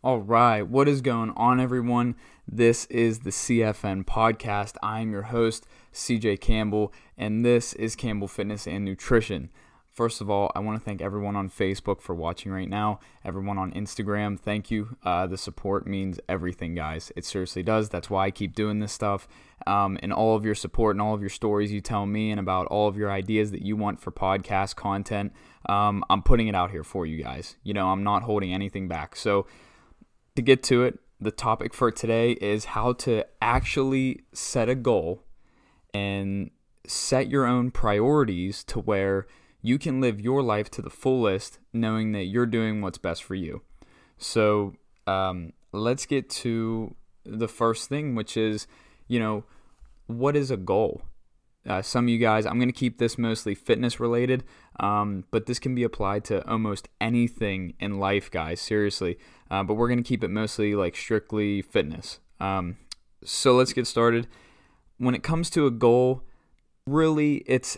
All right, what is going on, everyone? This is the CFN podcast. I am your host, CJ Campbell, and this is Campbell Fitness and Nutrition. First of all, I want to thank everyone on Facebook for watching right now. Everyone on Instagram, thank you. Uh, the support means everything, guys. It seriously does. That's why I keep doing this stuff. Um, and all of your support and all of your stories you tell me, and about all of your ideas that you want for podcast content, um, I'm putting it out here for you guys. You know, I'm not holding anything back. So, to get to it, the topic for today is how to actually set a goal and set your own priorities to where you can live your life to the fullest knowing that you're doing what's best for you. So, um, let's get to the first thing, which is, you know, what is a goal? Uh, some of you guys, I'm going to keep this mostly fitness related, um, but this can be applied to almost anything in life, guys, seriously. Uh, but we're going to keep it mostly like strictly fitness. Um, so let's get started. When it comes to a goal, really, it's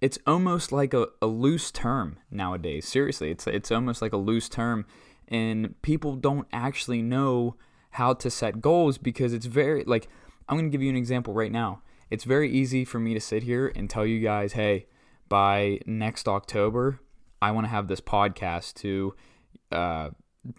it's almost like a, a loose term nowadays. Seriously, it's it's almost like a loose term, and people don't actually know how to set goals because it's very like I'm going to give you an example right now. It's very easy for me to sit here and tell you guys, hey, by next October, I want to have this podcast to uh,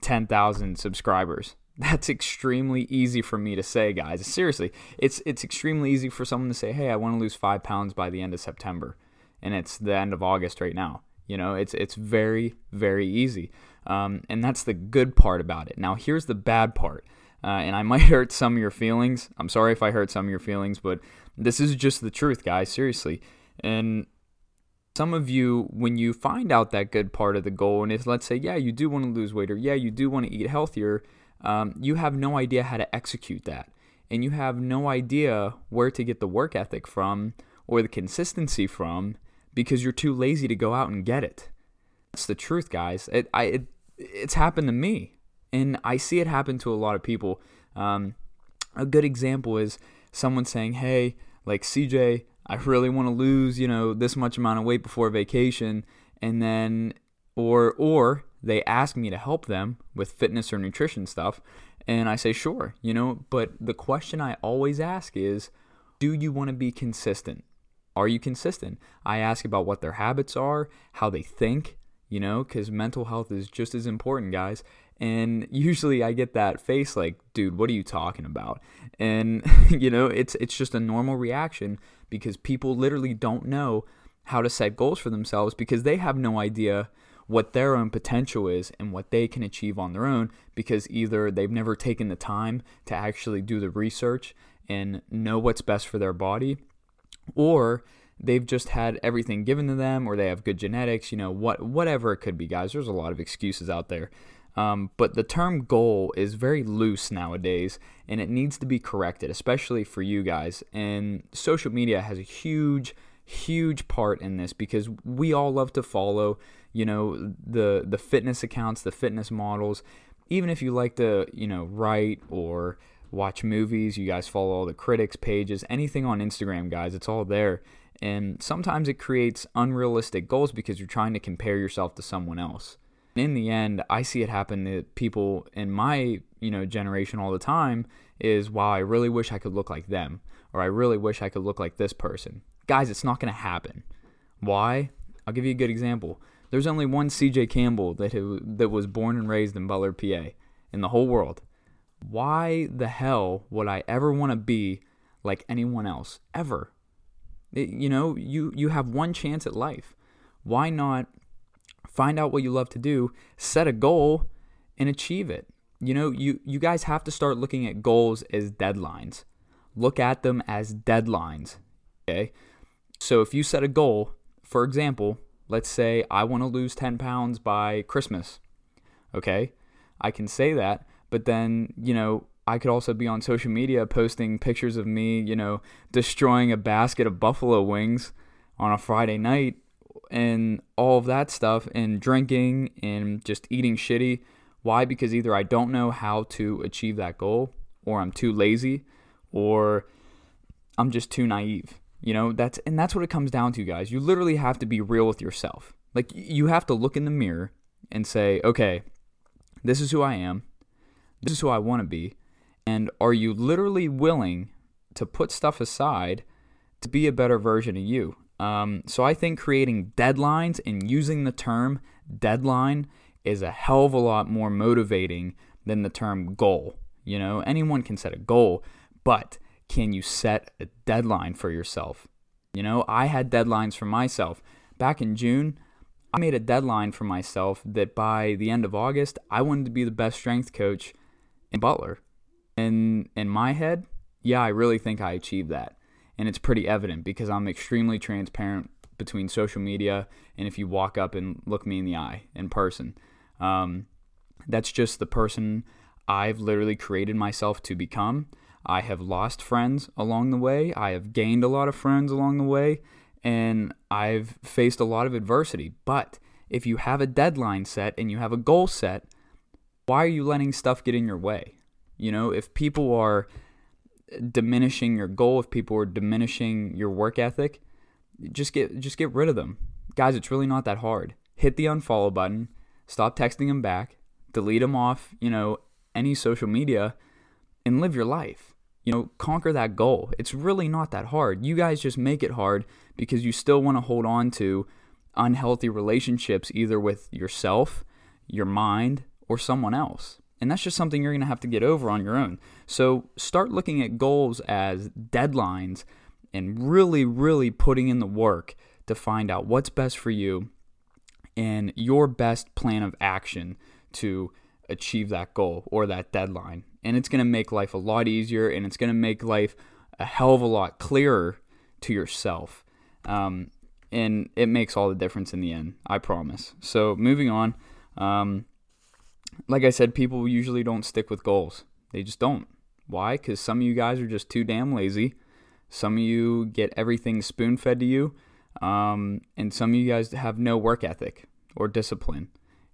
10,000 subscribers. That's extremely easy for me to say, guys. Seriously, it's it's extremely easy for someone to say, "Hey, I want to lose five pounds by the end of September," and it's the end of August right now. You know, it's it's very very easy, um, and that's the good part about it. Now, here's the bad part, uh, and I might hurt some of your feelings. I'm sorry if I hurt some of your feelings, but this is just the truth, guys. Seriously, and some of you, when you find out that good part of the goal, and if let's say, yeah, you do want to lose weight, or yeah, you do want to eat healthier, um, you have no idea how to execute that. And you have no idea where to get the work ethic from or the consistency from because you're too lazy to go out and get it. That's the truth, guys. It, I, it, it's happened to me, and I see it happen to a lot of people. Um, a good example is someone saying, hey, like CJ, I really want to lose, you know, this much amount of weight before vacation, and then or or they ask me to help them with fitness or nutrition stuff, and I say sure, you know, but the question I always ask is do you want to be consistent? Are you consistent? I ask about what their habits are, how they think, you know, cuz mental health is just as important, guys. And usually I get that face like, dude, what are you talking about? And you know, it's it's just a normal reaction because people literally don't know how to set goals for themselves because they have no idea what their own potential is and what they can achieve on their own because either they've never taken the time to actually do the research and know what's best for their body or they've just had everything given to them or they have good genetics you know what whatever it could be guys there's a lot of excuses out there um, but the term goal is very loose nowadays and it needs to be corrected, especially for you guys. And social media has a huge, huge part in this because we all love to follow, you know, the the fitness accounts, the fitness models. Even if you like to, you know, write or watch movies, you guys follow all the critics pages, anything on Instagram, guys, it's all there. And sometimes it creates unrealistic goals because you're trying to compare yourself to someone else in the end, I see it happen to people in my, you know, generation all the time is wow, I really wish I could look like them or I really wish I could look like this person. Guys, it's not going to happen. Why? I'll give you a good example. There's only one CJ Campbell that that was born and raised in Butler, PA, in the whole world. Why the hell would I ever want to be like anyone else ever? It, you know, you you have one chance at life. Why not find out what you love to do, set a goal, and achieve it. You know, you, you guys have to start looking at goals as deadlines. Look at them as deadlines. Okay. So if you set a goal, for example, let's say I want to lose 10 pounds by Christmas. Okay. I can say that, but then, you know, I could also be on social media posting pictures of me, you know, destroying a basket of buffalo wings on a Friday night and all of that stuff and drinking and just eating shitty. Why? Because either I don't know how to achieve that goal or I'm too lazy or I'm just too naive. You know, that's and that's what it comes down to, guys. You literally have to be real with yourself. Like you have to look in the mirror and say, "Okay, this is who I am. This is who I want to be. And are you literally willing to put stuff aside to be a better version of you? Um, so I think creating deadlines and using the term deadline is a hell of a lot more motivating than the term goal. You know, anyone can set a goal, but can you set a deadline for yourself? You know, I had deadlines for myself. Back in June, I made a deadline for myself that by the end of August, I wanted to be the best strength coach in Butler. And in my head, yeah, I really think I achieved that. And it's pretty evident because I'm extremely transparent between social media and if you walk up and look me in the eye in person. Um, that's just the person I've literally created myself to become. I have lost friends along the way. I have gained a lot of friends along the way. And I've faced a lot of adversity. But if you have a deadline set and you have a goal set, why are you letting stuff get in your way? You know, if people are diminishing your goal, if people are diminishing your work ethic, just get just get rid of them. Guys, it's really not that hard. Hit the unfollow button, stop texting them back, delete them off, you know, any social media and live your life. You know, conquer that goal. It's really not that hard. You guys just make it hard because you still want to hold on to unhealthy relationships either with yourself, your mind, or someone else. And that's just something you're going to have to get over on your own. So start looking at goals as deadlines and really, really putting in the work to find out what's best for you and your best plan of action to achieve that goal or that deadline. And it's going to make life a lot easier and it's going to make life a hell of a lot clearer to yourself. Um, and it makes all the difference in the end, I promise. So, moving on, um, like I said, people usually don't stick with goals. They just don't. Why? Because some of you guys are just too damn lazy. Some of you get everything spoon fed to you. Um, and some of you guys have no work ethic or discipline.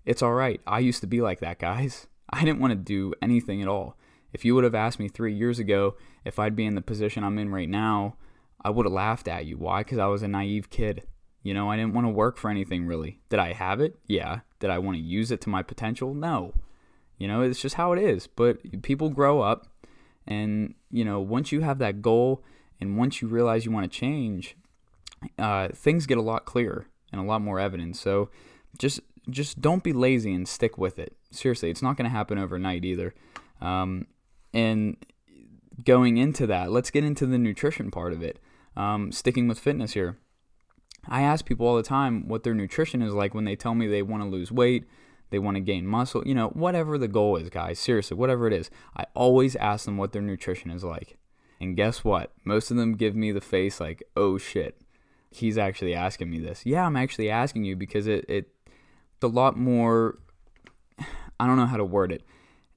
It's all right. I used to be like that, guys. I didn't want to do anything at all. If you would have asked me three years ago if I'd be in the position I'm in right now, I would have laughed at you. Why? Because I was a naive kid. You know, I didn't want to work for anything really. Did I have it? Yeah. Did I want to use it to my potential? No. You know, it's just how it is. But people grow up, and, you know, once you have that goal and once you realize you want to change, uh, things get a lot clearer and a lot more evident. So just just don't be lazy and stick with it. Seriously, it's not going to happen overnight either. Um, and going into that, let's get into the nutrition part of it. Um, sticking with fitness here. I ask people all the time what their nutrition is like when they tell me they want to lose weight, they want to gain muscle, you know, whatever the goal is, guys. Seriously, whatever it is. I always ask them what their nutrition is like. And guess what? Most of them give me the face like, oh shit, he's actually asking me this. Yeah, I'm actually asking you because it, it a lot more I don't know how to word it. it.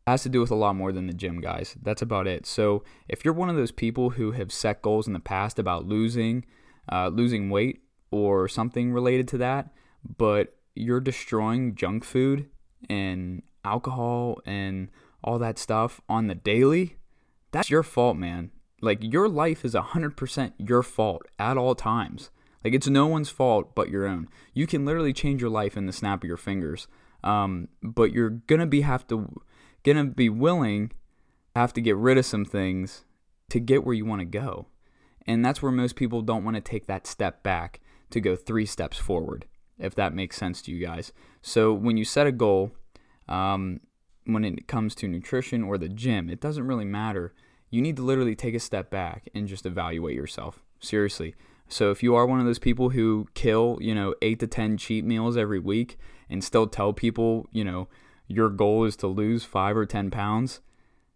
has to do with a lot more than the gym, guys. That's about it. So if you're one of those people who have set goals in the past about losing, uh, losing weight or something related to that, but you're destroying junk food and alcohol and all that stuff on the daily, that's your fault, man. Like your life is 100% your fault at all times. Like it's no one's fault but your own. You can literally change your life in the snap of your fingers. Um, but you're gonna be have to gonna be willing have to get rid of some things to get where you want to go. And that's where most people don't want to take that step back to go three steps forward, if that makes sense to you guys. So when you set a goal, um, when it comes to nutrition or the gym, it doesn't really matter. You need to literally take a step back and just evaluate yourself. Seriously. So if you are one of those people who kill, you know, eight to 10 cheat meals every week and still tell people, you know, your goal is to lose five or 10 pounds,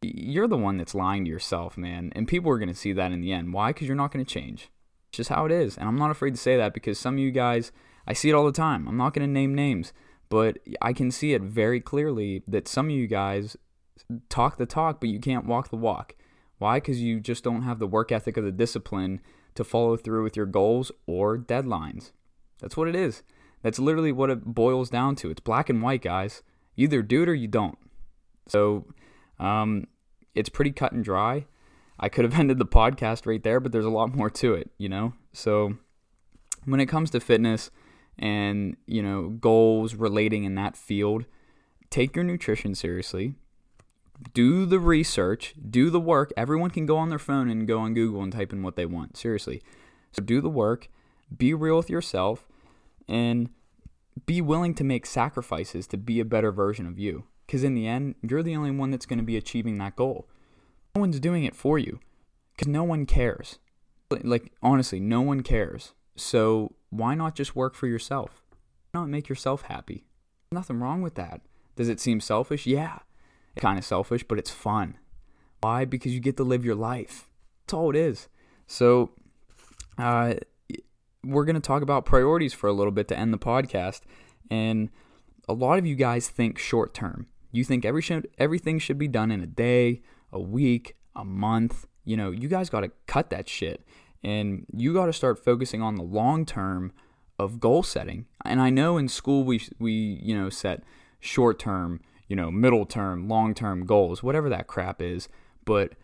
you're the one that's lying to yourself, man. And people are going to see that in the end. Why? Because you're not going to change. It's just how it is. And I'm not afraid to say that because some of you guys, I see it all the time. I'm not going to name names, but I can see it very clearly that some of you guys talk the talk, but you can't walk the walk. Why? Because you just don't have the work ethic or the discipline to follow through with your goals or deadlines. That's what it is. That's literally what it boils down to. It's black and white, guys. Either do it or you don't. So um, it's pretty cut and dry. I could have ended the podcast right there, but there's a lot more to it, you know? So when it comes to fitness and, you know, goals relating in that field, take your nutrition seriously. do the research, do the work. Everyone can go on their phone and go on Google and type in what they want. Seriously. So do the work, be real with yourself, and be willing to make sacrifices to be a better version of you. Because in the end, you're the only one that's going to be achieving that goal. No one's doing it for you because no one cares. Like, honestly, no one cares. So why not just work for yourself? Why not make yourself happy? Nothing wrong with that. Does it seem selfish? Yeah. It's kind of selfish, but it's fun. Why? Because you get to live your life. That's all it is. So, uh, we're going to talk about priorities for a little bit to end the podcast. And a lot of you guys think short term. You think every should, everything should be done in a day, a week, a month. You know, you guys got to cut that shit. And you got to start focusing on the long term of goal setting. And I know in school we we, you know, set short term, you know, middle term, long term goals, whatever that crap is, but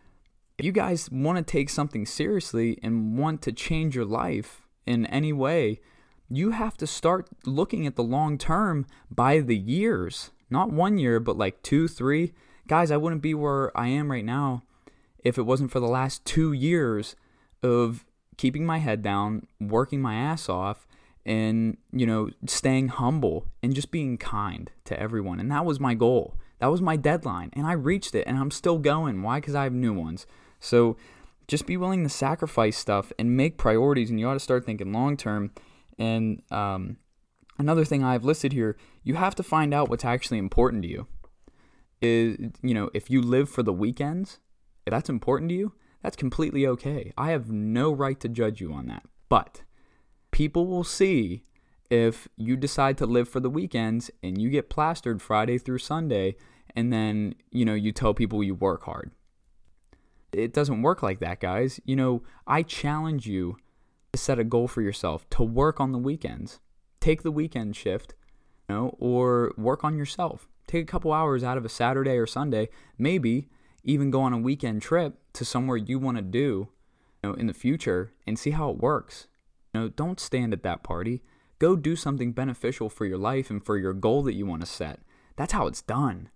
if you guys want to take something seriously and want to change your life in any way, you have to start looking at the long term by the years, not one year, but like two, three. Guys, I wouldn't be where I am right now if it wasn't for the last two years of keeping my head down, working my ass off, and, you know, staying humble and just being kind to everyone. And that was my goal. That was my deadline. And I reached it and I'm still going. Why? Because I have new ones. So just be willing to sacrifice stuff and make priorities. And you ought to start thinking long term. And um, another thing I've listed here, you have to find out what's actually important to you. Is you know, if you live for the weekends, if that's important to you, that's completely okay. I have no right to judge you on that. But people will see if you decide to live for the weekends and you get plastered Friday through Sunday and then, you know, you tell people you work hard it doesn't work like that, guys. You know, I challenge you to set a goal for yourself to work on the weekends. Take the weekend shift, you know, or work on yourself. Take a couple hours out of a Saturday or Sunday, maybe even go on a weekend trip to somewhere you want to do, you know, in the future and see how it works. You know, don't stand at that party. Go do something beneficial for your life and for your goal that you want to set. That's how it's done.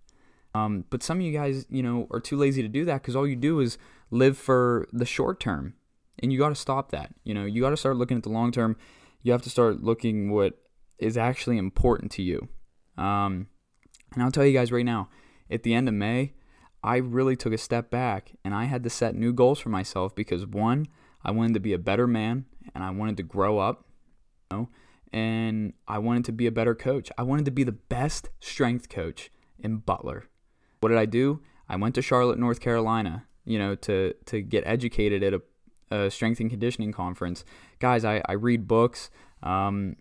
Um, but some of you guys, you know, are too lazy to do that because all you do is live for the short term, and you got to stop that. You know, you got to start looking at the long term. You have to start looking what is actually important to you. Um, and I'll tell you guys right now, at the end of May, I really took a step back and I had to set new goals for myself because one, I wanted to be a better man and I wanted to grow up, you know, and I wanted to be a better coach. I wanted to be the best strength coach in Butler. What did I do? I went to Charlotte, North Carolina, you know, to to get educated at a, a strength and conditioning conference. Guys, I, I read books um,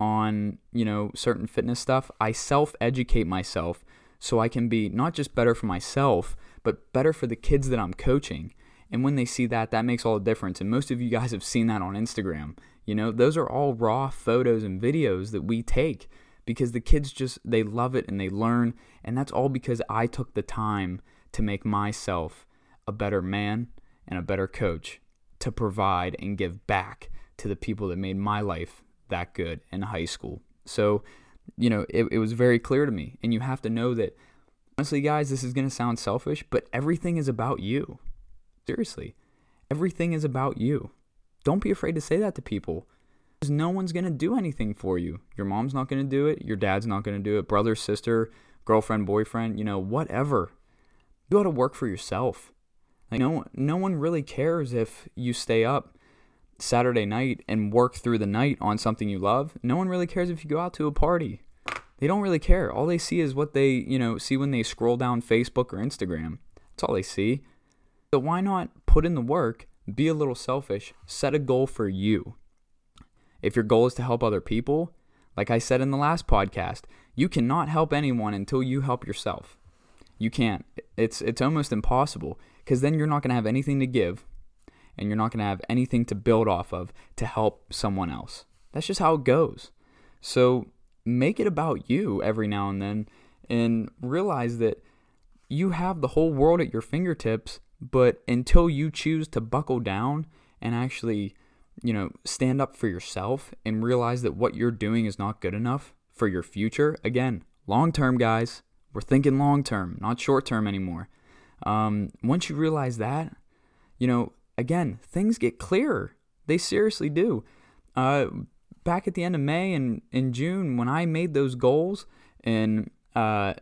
on, you know, certain fitness stuff. I self educate myself so I can be not just better for myself, but better for the kids that I'm coaching. And when they see that, that makes all the difference. And most of you guys have seen that on Instagram. You know, those are all raw photos and videos that we take because the kids just they love it and they learn and that's all because I took the time to make myself a better man and a better coach to provide and give back to the people that made my life that good in high school. So, you know, it, it was very clear to me. And you have to know that, honestly, guys, this is going to sound selfish, but everything is about you. Seriously, everything is about you. Don't be afraid to say that to people because no one's going to do anything for you. Your mom's not going to do it. Your dad's not going to do it. Brother, sister, girlfriend, boyfriend, you know, whatever. You got to work for yourself. Like no, no one really cares if you stay up Saturday night and work through the night on something you love. No one really cares if you go out to a party. They don't really care. All they see is what they, you know, see when they scroll down Facebook or Instagram. That's all they see. So why not put in the work, be a little selfish, set a goal for you. If your goal is to help other people, like I said in the last podcast, you cannot help anyone until you help yourself. You can't. It's it's almost impossible because then you're not going to have anything to give and you're not going to have anything to build off of to help someone else. That's just how it goes. So make it about you every now and then and realize that you have the whole world at your fingertips, but until you choose to buckle down and actually you know, stand up for yourself and realize that what you're doing is not good enough for your future. Again, long term, guys, We're thinking long term, not short term anymore. Um, once you realize that, you know, again, things get clearer. They seriously do. Uh, back at the end of May and in June, when I made those goals, and uh,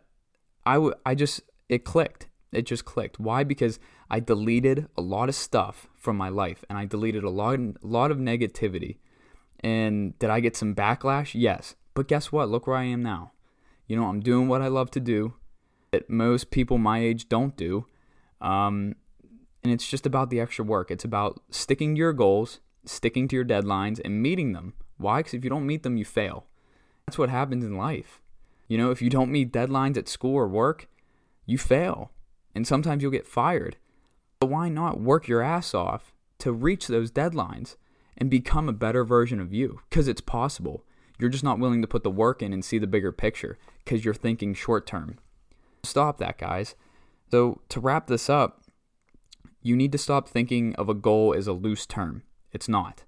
I, w- I just, it clicked. It just clicked. Why? Because I deleted a lot of stuff from my life and I deleted a lot, a lot of negativity. And did I get some backlash? Yes. But guess what? Look where I am now. You know, I'm doing what I love to do that most people my age don't do. Um, and it's just about the extra work. It's about sticking to your goals, sticking to your deadlines, and meeting them. Why? Because if you don't meet them, you fail. That's what happens in life. You know, if you don't meet deadlines at school or work, you fail. And sometimes you'll get fired. But why not work your ass off to reach those deadlines and become a better version of you? Because it's possible. You're just not willing to put the work in and see the bigger picture because you're thinking short term. Stop that, guys. So, to wrap this up, you need to stop thinking of a goal as a loose term. It's not.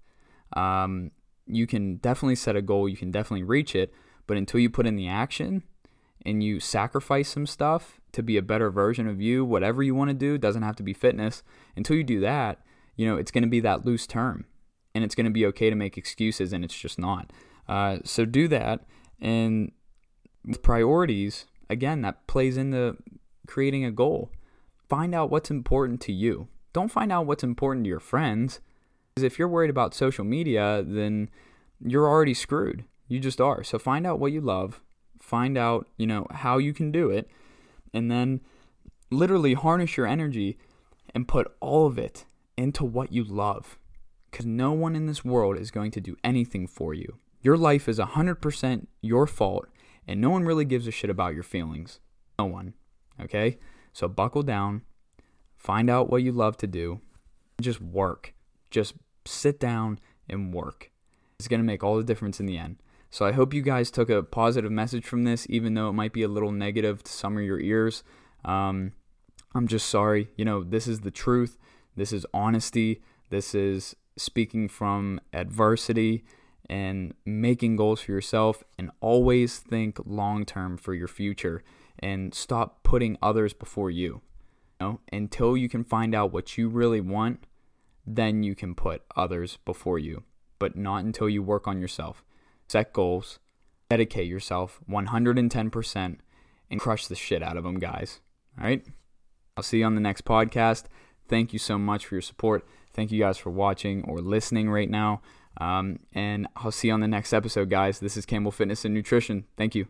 Um, you can definitely set a goal, you can definitely reach it, but until you put in the action and you sacrifice some stuff to be a better version of you, whatever you want to do, doesn't have to be fitness. Until you do that, you know, it's going to be that loose term and it's going to be okay to make excuses and it's just not. Uh, so do that. And with priorities, again, that plays into creating a goal. Find out what's important to you. Don't find out what's important to your friends. Because if you're worried about social media, then you're already screwed. You just are. So find out what you love. Find out, you know, how you can do it. And then literally harness your energy and put all of it into what you love. Because no one in this world is going to do anything for you. Your life is 100% your fault, and no one really gives a shit about your feelings. No one. Okay? So buckle down, find out what you love to do, just work. Just sit down and work. It's going to make all the difference in the end. So I hope you guys took a positive message from this, even though it might be a little negative to some of your ears. Um, I'm just sorry. You know, this is the truth. This is honesty. This is speaking from adversity and making goals for yourself and always think long term for your future and stop putting others before you. you know? Until you can find out what you really want, then you can put others before you, but not until you work on yourself. Set goals, dedicate yourself 110%, and crush the shit out of them, guys. All right? I'll see you on the next podcast. Thank you so much for your support. Thank you guys for watching or listening right now. Um, and I'll see you on the next episode, guys. This is Campbell Fitness and Nutrition. Thank you.